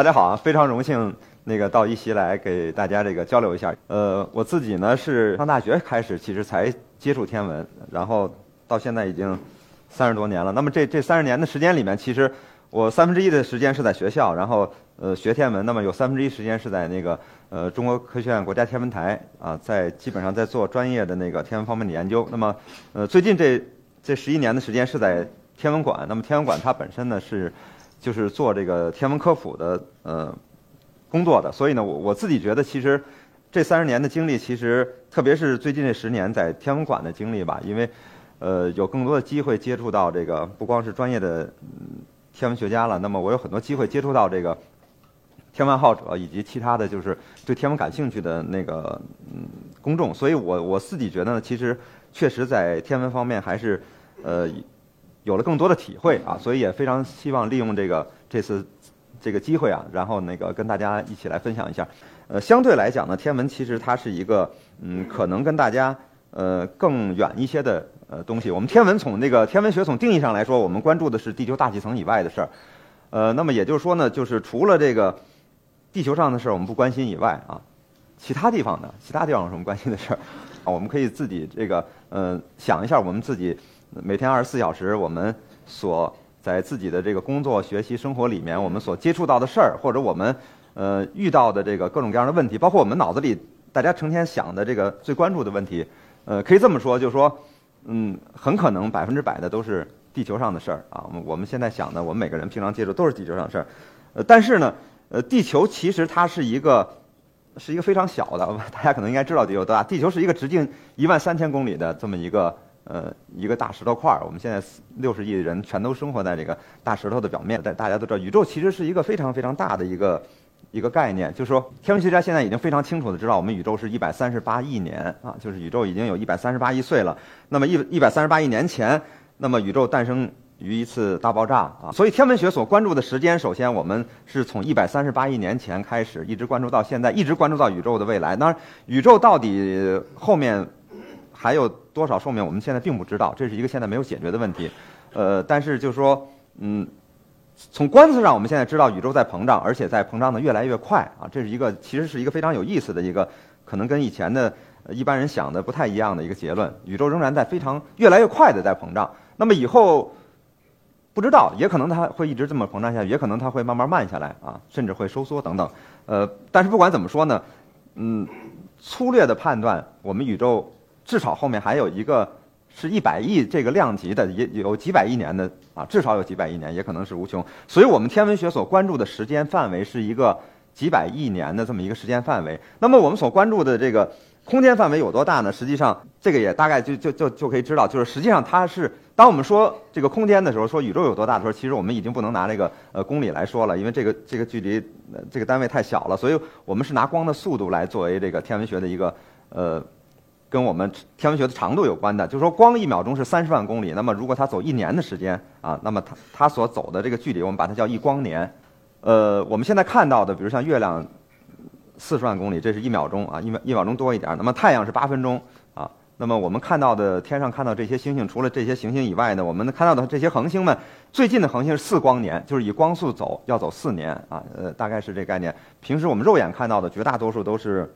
大家好啊，非常荣幸那个到一席来给大家这个交流一下。呃，我自己呢是上大学开始，其实才接触天文，然后到现在已经三十多年了。那么这这三十年的时间里面，其实我三分之一的时间是在学校，然后呃学天文，那么有三分之一时间是在那个呃中国科学院国家天文台啊，在基本上在做专业的那个天文方面的研究。那么呃最近这这十一年的时间是在天文馆，那么天文馆它本身呢是就是做这个天文科普的呃工作的，所以呢我我自己觉得其实这三十年的经历，其实特别是最近这十年在天文馆的经历吧，因为呃有更多的机会接触到这个不光是专业的天文学家了，那么我有很多机会接触到这个天文爱好者以及其他的就是对天文感兴趣的那个嗯公众，所以我我自己觉得呢，其实确实在天文方面还是呃有了更多的体会啊，所以也非常希望利用这个这次这个机会啊，然后那个跟大家一起来分享一下。呃，相对来讲呢，天文其实它是一个嗯，可能跟大家呃更远一些的呃东西。我们天文从那个天文学从定义上来说，我们关注的是地球大气层以外的事儿。呃，那么也就是说呢，就是除了这个地球上的事儿我们不关心以外啊，其他地方呢，其他地方有什么关心的事儿啊？我们可以自己这个呃想一下，我们自己每天二十四小时我们所在自己的这个工作、学习、生活里面，我们所接触到的事儿，或者我们呃遇到的这个各种各样的问题，包括我们脑子里大家成天想的这个最关注的问题，呃，可以这么说，就是说，嗯，很可能百分之百的都是地球上的事儿啊。我们我们现在想的，我们每个人平常接触都是地球上的事儿，呃，但是呢，呃，地球其实它是一个是一个非常小的，大家可能应该知道地球多大。地球是一个直径一万三千公里的这么一个呃一个大石头块儿。我们现在六十亿人全都生活在这个大石头的表面。但大家都知道，宇宙其实是一个非常非常大的一个一个概念。就是说，天文学家现在已经非常清楚的知道，我们宇宙是一百三十八亿年啊，就是宇宙已经有一百三十八亿岁了。那么一一百三十八亿年前，那么宇宙诞生于一次大爆炸啊。所以天文学所关注的时间，首先我们是从一百三十八亿年前开始，一直关注到现在，一直关注到宇宙的未来。当然，宇宙到底后面还有多少寿命，我们现在并不知道，这是一个现在没有解决的问题。呃，但是就是说，嗯，从观测上，我们现在知道宇宙在膨胀，而且在膨胀的越来越快啊，这是一个其实是一个非常有意思的一个，可能跟以前的一般人想的不太一样的一个结论。宇宙仍然在非常越来越快的在膨胀。那么以后不知道，也可能它会一直这么膨胀下去，也可能它会慢慢慢下来啊，甚至会收缩等等。呃，但是不管怎么说呢，嗯，粗略的判断，我们宇宙至少后面还有一个是一百亿这个量级的，也有几百亿年的啊，至少有几百亿年，也可能是无穷。所以我们天文学所关注的时间范围是一个几百亿年的这么一个时间范围。那么我们所关注的这个空间范围有多大呢？实际上，这个也大概就就就就可以知道，就是实际上它是当我们说这个空间的时候，说宇宙有多大的时候，其实我们已经不能拿这个呃公里来说了，因为这个这个距离呃这个单位太小了，所以我们是拿光的速度来作为这个天文学的一个呃跟我们天文学的长度有关的。就是说，光一秒钟是三十万公里，那么如果它走一年的时间啊，那么它它所走的这个距离，我们把它叫一光年。呃，我们现在看到的，比如像月亮。四十万公里，这是一秒钟啊，一秒一秒钟多一点。那么太阳是八分钟啊。那么我们看到的天上看到这些星星，除了这些行星以外呢，我们看到的这些恒星们，最近的恒星是四光年，就是以光速走要走四年啊。呃，大概是这概念。平时我们肉眼看到的绝大多数都是，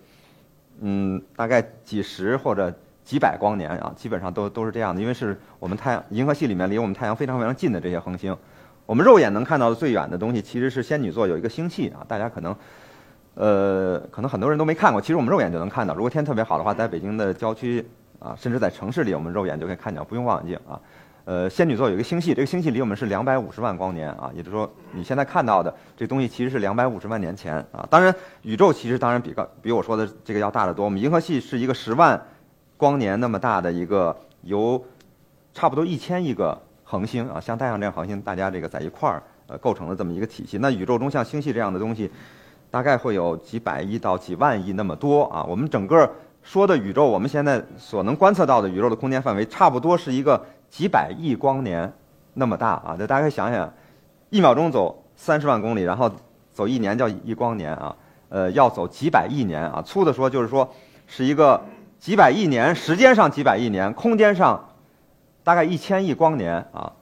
嗯，大概几十或者几百光年啊，基本上都都是这样的。因为是我们太阳银河系里面离我们太阳非常非常近的这些恒星，我们肉眼能看到的最远的东西其实是仙女座有一个星系啊，大家可能。呃，可能很多人都没看过，其实我们肉眼就能看到。如果天特别好的话，在北京的郊区啊，甚至在城市里，我们肉眼就可以看见，不用望远镜啊。呃，仙女座有一个星系，这个星系离我们是两百五十万光年啊，也就是说，你现在看到的这东西其实是两百五十万年前啊。当然，宇宙其实当然比个比我说的这个要大得多。我们银河系是一个十万光年那么大的一个由差不多一千亿个恒星啊，像太阳这样恒星，大家这个在一块儿呃构成了这么一个体系。那宇宙中像星系这样的东西。大概会有几百亿到几万亿那么多啊！我们整个说的宇宙，我们现在所能观测到的宇宙的空间范围，差不多是一个几百亿光年那么大啊！就大家可以想想，一秒钟走三十万公里，然后走一年叫一光年啊，呃，要走几百亿年啊！粗的说就是说，是一个几百亿年，时间上几百亿年，空间上大概一千亿光年啊！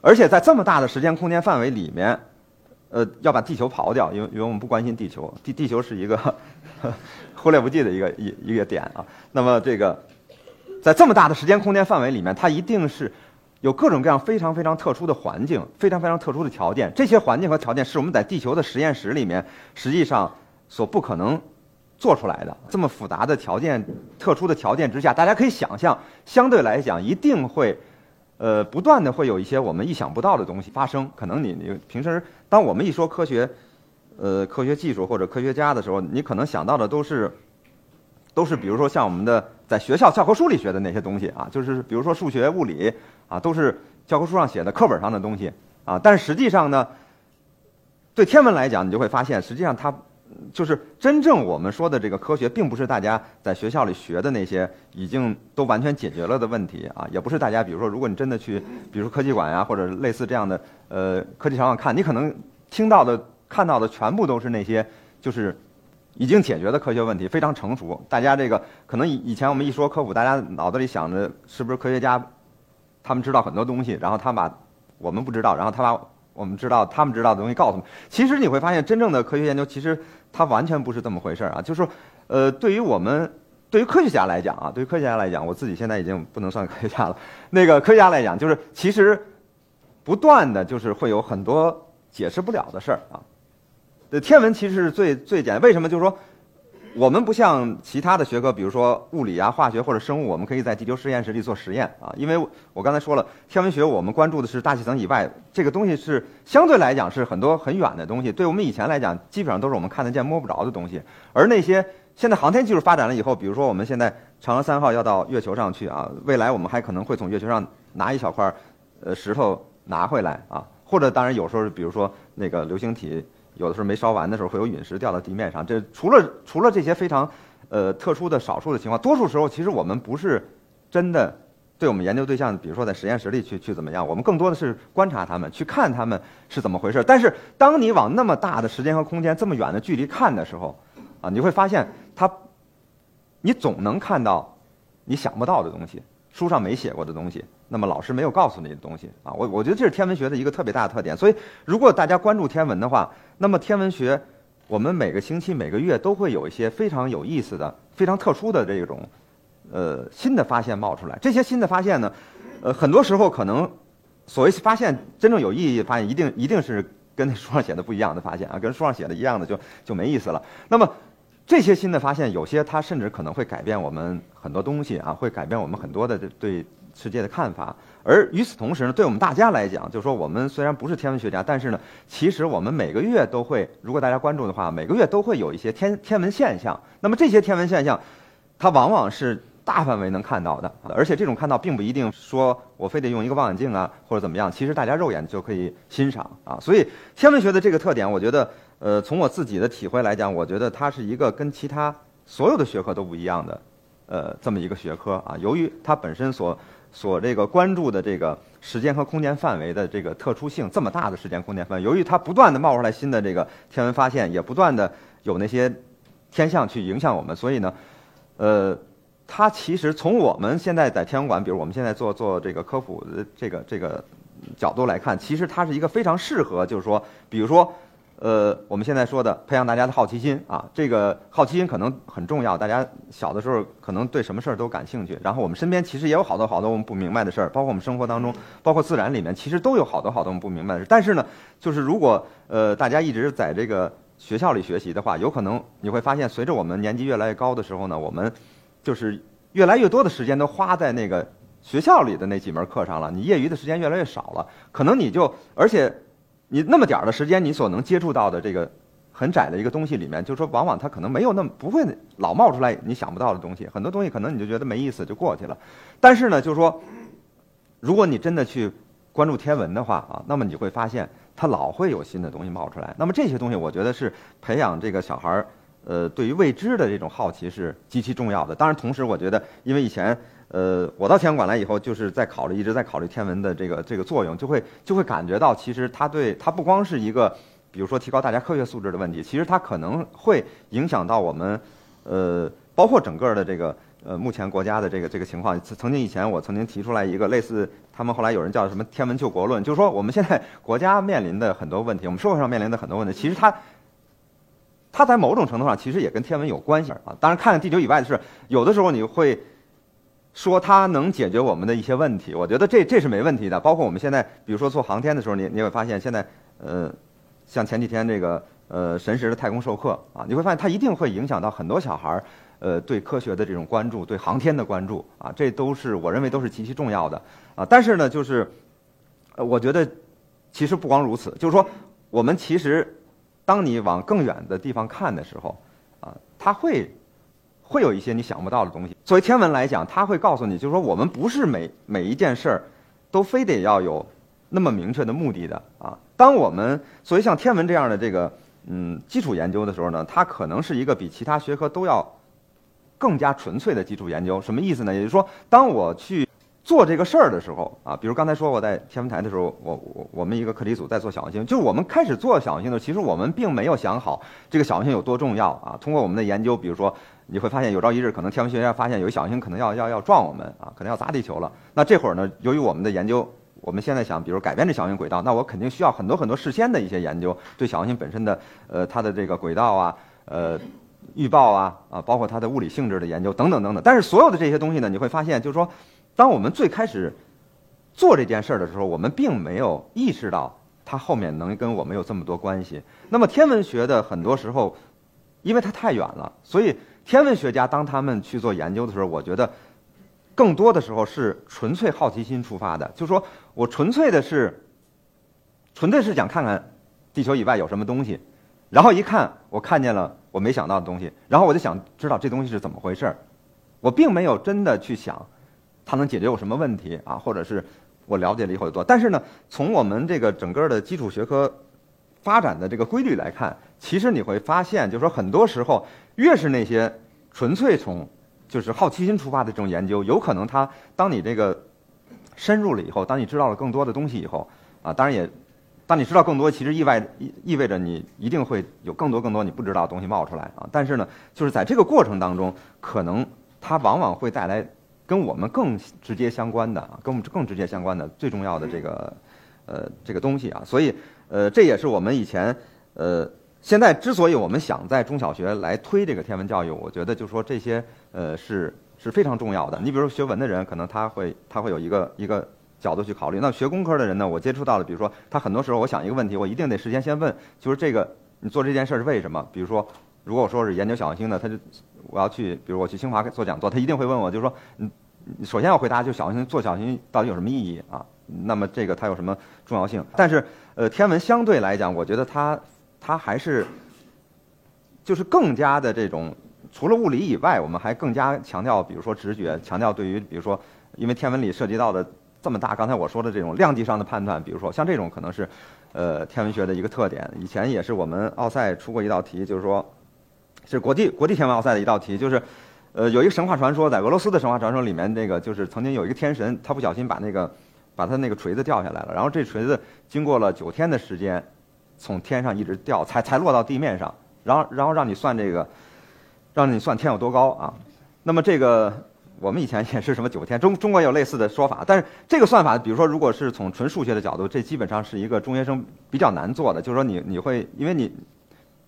而且在这么大的时间空间范围里面。呃，要把地球刨掉，因为因为我们不关心地球，地地球是一个 忽略不计的一个一一个点啊。那么这个在这么大的时间空间范围里面，它一定是有各种各样非常非常特殊的环境，非常非常特殊的条件。这些环境和条件是我们在地球的实验室里面实际上所不可能做出来的。这么复杂的条件、特殊的条件之下，大家可以想象，相对来讲一定会。呃，不断的会有一些我们意想不到的东西发生。可能你你平时当我们一说科学，呃，科学技术或者科学家的时候，你可能想到的都是，都是比如说像我们的在学校教科书里学的那些东西啊，就是比如说数学、物理啊，都是教科书上写的课本上的东西啊。但是实际上呢，对天文来讲，你就会发现，实际上它。就是真正我们说的这个科学，并不是大家在学校里学的那些已经都完全解决了的问题啊，也不是大家比如说，如果你真的去，比如说科技馆呀，或者类似这样的呃科技场馆看，你可能听到的、看到的全部都是那些就是已经解决的科学问题，非常成熟。大家这个可能以以前我们一说科普，大家脑子里想着是不是科学家他们知道很多东西，然后他把我们不知道，然后他把我们知道他们知道的东西告诉我们。其实你会发现，真正的科学研究其实。它完全不是这么回事儿啊！就是说，呃，对于我们，对于科学家来讲啊，对于科学家来讲，我自己现在已经不能算科学家了。那个科学家来讲，就是其实不断的就是会有很多解释不了的事儿啊。呃，天文其实是最最简单，为什么？就是说。我们不像其他的学科，比如说物理啊、化学或者生物，我们可以在地球实验室里做实验啊。因为我刚才说了，天文学我们关注的是大气层以外，这个东西是相对来讲是很多很远的东西。对我们以前来讲，基本上都是我们看得见摸不着的东西。而那些现在航天技术发展了以后，比如说我们现在嫦娥三号要到月球上去啊，未来我们还可能会从月球上拿一小块呃石头拿回来啊，或者当然有时候比如说那个流星体。有的时候没烧完的时候会有陨石掉到地面上，这除了除了这些非常，呃特殊的少数的情况，多数时候其实我们不是真的对我们研究对象，比如说在实验室里去去怎么样，我们更多的是观察他们，去看他们是怎么回事。但是当你往那么大的时间和空间这么远的距离看的时候，啊，你会发现它，你总能看到你想不到的东西，书上没写过的东西。那么老师没有告诉你的东西啊，我我觉得这是天文学的一个特别大的特点。所以，如果大家关注天文的话，那么天文学，我们每个星期、每个月都会有一些非常有意思的、非常特殊的这种，呃，新的发现冒出来。这些新的发现呢，呃，很多时候可能所谓发现真正有意义的发现，一定一定是跟书上写的不一样的发现啊，跟书上写的一样的就就没意思了。那么这些新的发现，有些它甚至可能会改变我们很多东西啊，会改变我们很多的对。世界的看法，而与此同时呢，对我们大家来讲，就是说，我们虽然不是天文学家，但是呢，其实我们每个月都会，如果大家关注的话，每个月都会有一些天天文现象。那么这些天文现象，它往往是大范围能看到的，而且这种看到并不一定说我非得用一个望远镜啊或者怎么样，其实大家肉眼就可以欣赏啊。所以天文学的这个特点，我觉得，呃，从我自己的体会来讲，我觉得它是一个跟其他所有的学科都不一样的，呃，这么一个学科啊。由于它本身所所这个关注的这个时间和空间范围的这个特殊性，这么大的时间空间范围，由于它不断的冒出来新的这个天文发现，也不断的有那些天象去影响我们，所以呢，呃，它其实从我们现在在天文馆，比如我们现在做做这个科普的这个这个角度来看，其实它是一个非常适合，就是说，比如说。呃，我们现在说的培养大家的好奇心啊，这个好奇心可能很重要。大家小的时候可能对什么事儿都感兴趣，然后我们身边其实也有好多好多我们不明白的事儿，包括我们生活当中，包括自然里面，其实都有好多好多我们不明白的事儿。但是呢，就是如果呃大家一直在这个学校里学习的话，有可能你会发现，随着我们年纪越来越高的时候呢，我们就是越来越多的时间都花在那个学校里的那几门课上了，你业余的时间越来越少了，可能你就而且。你那么点儿的时间，你所能接触到的这个很窄的一个东西里面，就是说，往往它可能没有那么不会老冒出来你想不到的东西。很多东西可能你就觉得没意思就过去了。但是呢，就是说，如果你真的去关注天文的话啊，那么你会发现它老会有新的东西冒出来。那么这些东西，我觉得是培养这个小孩儿呃对于未知的这种好奇是极其重要的。当然，同时我觉得，因为以前。呃，我到天文馆来以后，就是在考虑，一直在考虑天文的这个这个作用，就会就会感觉到，其实它对它不光是一个，比如说提高大家科学素质的问题，其实它可能会影响到我们，呃，包括整个的这个呃目前国家的这个这个情况。曾经以前我曾经提出来一个类似，他们后来有人叫什么“天文救国论”，就是说我们现在国家面临的很多问题，我们社会上面临的很多问题，其实它它在某种程度上其实也跟天文有关系啊。当然，看看地球以外的事，有的时候你会说它能解决我们的一些问题，我觉得这这是没问题的。包括我们现在，比如说做航天的时候，你你会发现现在呃，像前几天这个。呃，神十的太空授课啊，你会发现它一定会影响到很多小孩儿，呃，对科学的这种关注，对航天的关注啊，这都是我认为都是极其重要的啊。但是呢，就是，呃，我觉得其实不光如此，就是说，我们其实当你往更远的地方看的时候啊，它会会有一些你想不到的东西。作为天文来讲，它会告诉你，就是说，我们不是每每一件事儿都非得要有那么明确的目的的啊。当我们作为像天文这样的这个。嗯，基础研究的时候呢，它可能是一个比其他学科都要更加纯粹的基础研究。什么意思呢？也就是说，当我去做这个事儿的时候啊，比如刚才说我在天文台的时候，我我我们一个课题组在做小行星，就是我们开始做小行星的时候，其实我们并没有想好这个小行星有多重要啊。通过我们的研究，比如说你会发现有朝一日可能天文学家发现有小行星可能要要要撞我们啊，可能要砸地球了。那这会儿呢，由于我们的研究。我们现在想，比如改变这小行星轨道，那我肯定需要很多很多事先的一些研究，对小行星本身的呃它的这个轨道啊，呃预报啊啊，包括它的物理性质的研究等等等等。但是所有的这些东西呢，你会发现，就是说，当我们最开始做这件事儿的时候，我们并没有意识到它后面能跟我们有这么多关系。那么天文学的很多时候，因为它太远了，所以天文学家当他们去做研究的时候，我觉得。更多的时候是纯粹好奇心出发的，就说我纯粹的是，纯粹是想看看地球以外有什么东西，然后一看我看见了我没想到的东西，然后我就想知道这东西是怎么回事儿。我并没有真的去想它能解决我什么问题啊，或者是我了解了以后有多。但是呢，从我们这个整个的基础学科发展的这个规律来看，其实你会发现，就是说很多时候越是那些纯粹从就是好奇心出发的这种研究，有可能它当你这个深入了以后，当你知道了更多的东西以后，啊，当然也，当你知道更多，其实意外意意味着你一定会有更多更多你不知道的东西冒出来啊。但是呢，就是在这个过程当中，可能它往往会带来跟我们更直接相关的啊，跟我们更直接相关的最重要的这个呃这个东西啊。所以呃，这也是我们以前呃。现在之所以我们想在中小学来推这个天文教育，我觉得就是说这些呃是是非常重要的。你比如说学文的人，可能他会他会有一个一个角度去考虑。那学工科的人呢，我接触到的，比如说他很多时候我想一个问题，我一定得事先先问，就是这个你做这件事是为什么？比如说如果说是研究小行星的，他就我要去，比如我去清华做讲座，他一定会问我，就是说嗯，首先要回答就小行星做小行星到底有什么意义啊？那么这个它有什么重要性？但是呃天文相对来讲，我觉得它。它还是，就是更加的这种，除了物理以外，我们还更加强调，比如说直觉，强调对于，比如说，因为天文里涉及到的这么大，刚才我说的这种量级上的判断，比如说像这种可能是，呃，天文学的一个特点。以前也是我们奥赛出过一道题，就是说，是国际国际天文奥赛的一道题，就是，呃，有一个神话传说，在俄罗斯的神话传说里面，那个就是曾经有一个天神，他不小心把那个，把他那个锤子掉下来了，然后这锤子经过了九天的时间。从天上一直掉，才才落到地面上，然后然后让你算这个，让你算天有多高啊？那么这个我们以前也是什么九天，中中国有类似的说法，但是这个算法，比如说如果是从纯数学的角度，这基本上是一个中学生比较难做的，就是说你你会因为你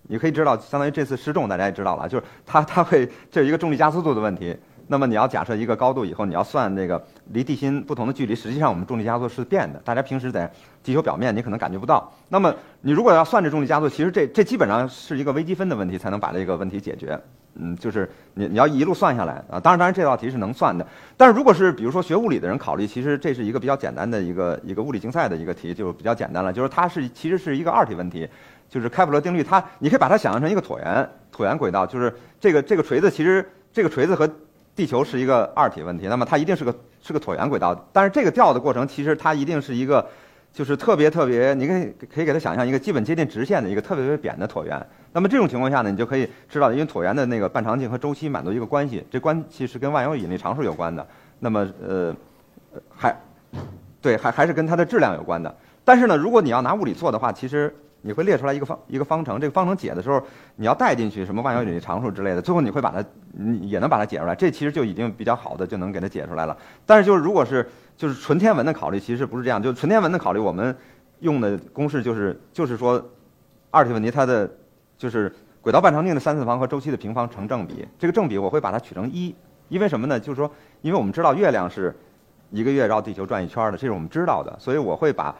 你可以知道，相当于这次失重大家也知道了，就是它它会这有一个重力加速度的问题。那么你要假设一个高度以后，你要算那个离地心不同的距离，实际上我们重力加速是变的。大家平时在地球表面你可能感觉不到。那么你如果要算这重力加速，其实这这基本上是一个微积分的问题才能把这个问题解决。嗯，就是你你要一路算下来啊。当然当然这道题是能算的。但是如果是比如说学物理的人考虑，其实这是一个比较简单的一个一个物理竞赛的一个题，就比较简单了。就是它是其实是一个二体问题，就是开普勒定律，它你可以把它想象成一个椭圆椭圆轨道，就是这个这个锤子其实这个锤子和地球是一个二体问题，那么它一定是个是个椭圆轨道，但是这个掉的过程其实它一定是一个，就是特别特别，你可以可以给它想象一个基本接近直线的一个特别特别扁的椭圆。那么这种情况下呢，你就可以知道，因为椭圆的那个半长径和周期满足一个关系，这关系是跟万有引力常数有关的。那么呃，还对还还是跟它的质量有关的。但是呢，如果你要拿物理做的话，其实你会列出来一个方一个方程，这个方程解的时候，你要带进去什么万有引力常数之类的，最后你会把它，你也能把它解出来。这其实就已经比较好的就能给它解出来了。但是就是如果是就是纯天文的考虑，其实不是这样。就是纯天文的考虑，我们用的公式就是就是说，二体问题它的就是轨道半长径的三次方和周期的平方成正比。这个正比我会把它取成一，因为什么呢？就是说，因为我们知道月亮是一个月绕地球转一圈的，这是我们知道的，所以我会把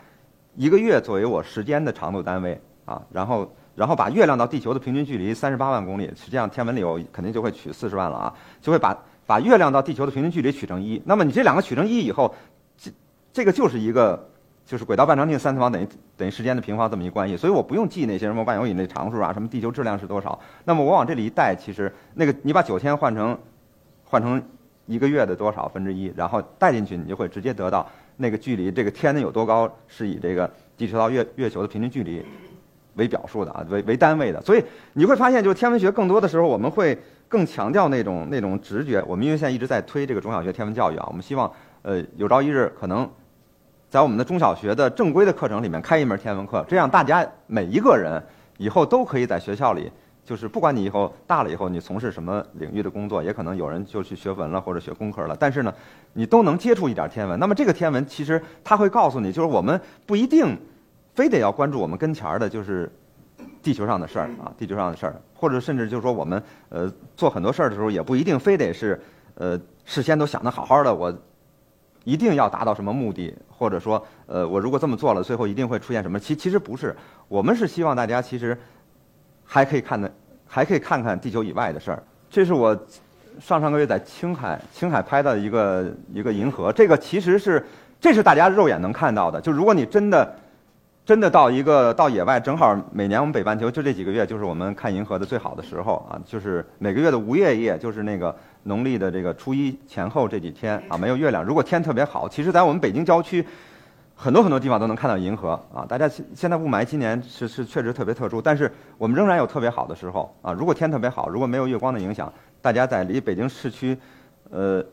一个月作为我时间的长度单位啊，然后然后把月亮到地球的平均距离三十八万公里，实际上天文里我肯定就会取四十万了啊，就会把把月亮到地球的平均距离取成一。那么你这两个取成一以后，这这个就是一个就是轨道半长径三次方等于等于时间的平方这么一关系，所以我不用记那些什么万有引力常数啊，什么地球质量是多少。那么我往这里一带，其实那个你把九天换成换成一个月的多少分之一，然后带进去，你就会直接得到那个距离，这个天呢有多高，是以这个地球到月月球的平均距离为表述的啊，为为单位的。所以你会发现，就是天文学更多的时候，我们会更强调那种那种直觉。我们因为现在一直在推这个中小学天文教育啊，我们希望呃有朝一日可能在我们的中小学的正规的课程里面开一门天文课，这样大家每一个人以后都可以在学校里。就是不管你以后大了以后你从事什么领域的工作，也可能有人就去学文了或者学工科了，但是呢，你都能接触一点天文。那么这个天文其实它会告诉你，就是我们不一定非得要关注我们跟前儿的，就是地球上的事儿啊，地球上的事儿，或者甚至就是说我们呃做很多事儿的时候，也不一定非得是呃事先都想得好好的，我一定要达到什么目的，或者说呃我如果这么做了，最后一定会出现什么？其其实不是，我们是希望大家其实。还可以看的，还可以看看地球以外的事儿。这是我上上个月在青海青海拍的一个一个银河。这个其实是，这是大家肉眼能看到的。就如果你真的真的到一个到野外，正好每年我们北半球就这几个月，就是我们看银河的最好的时候啊。就是每个月的无月夜，就是那个农历的这个初一前后这几天啊，没有月亮。如果天特别好，其实在我们北京郊区。很多很多地方都能看到银河啊！大家现现在雾霾今年是是确实特别特殊，但是我们仍然有特别好的时候啊！如果天特别好，如果没有月光的影响，大家在离北京市区，呃，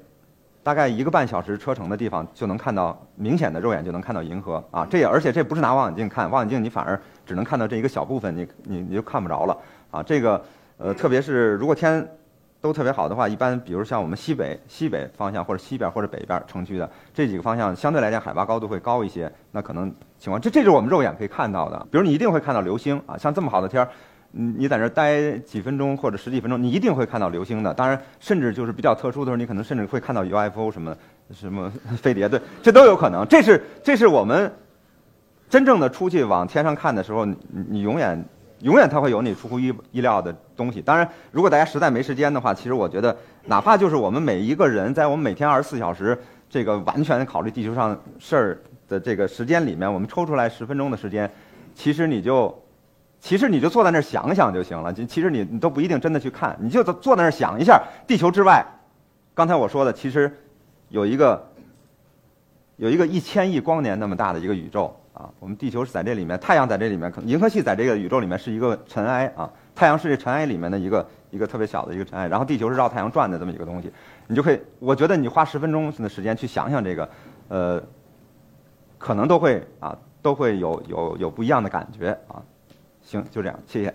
大概一个半小时车程的地方就能看到明显的肉眼就能看到银河啊！这也而且这不是拿望远镜看，望远镜你反而只能看到这一个小部分，你你你就看不着了啊！这个呃，特别是如果天。都特别好的话，一般比如像我们西北西北方向或者西边或者北边城区的这几个方向，相对来讲海拔高度会高一些。那可能情况，这这是我们肉眼可以看到的。比如你一定会看到流星啊，像这么好的天儿，你你在这待几分钟或者十几分钟，你一定会看到流星的。当然，甚至就是比较特殊的时候，你可能甚至会看到 UFO 什么什么 飞碟，对，这都有可能。这是这是我们真正的出去往天上看的时候，你你永远。永远它会有你出乎意意料的东西。当然，如果大家实在没时间的话，其实我觉得，哪怕就是我们每一个人在我们每天二十四小时这个完全考虑地球上事儿的这个时间里面，我们抽出来十分钟的时间，其实你就，其实你就坐在那儿想想就行了。其实你你都不一定真的去看，你就坐坐在那儿想一下，地球之外，刚才我说的，其实有一个有一个一千亿光年那么大的一个宇宙。啊，我们地球是在这里面，太阳在这里面，可能银河系在这个宇宙里面是一个尘埃啊。太阳是这尘埃里面的一个一个特别小的一个尘埃，然后地球是绕太阳转的这么一个东西。你就可以，我觉得你花十分钟的时间去想想这个，呃，可能都会啊，都会有有有不一样的感觉啊。行，就这样，谢谢。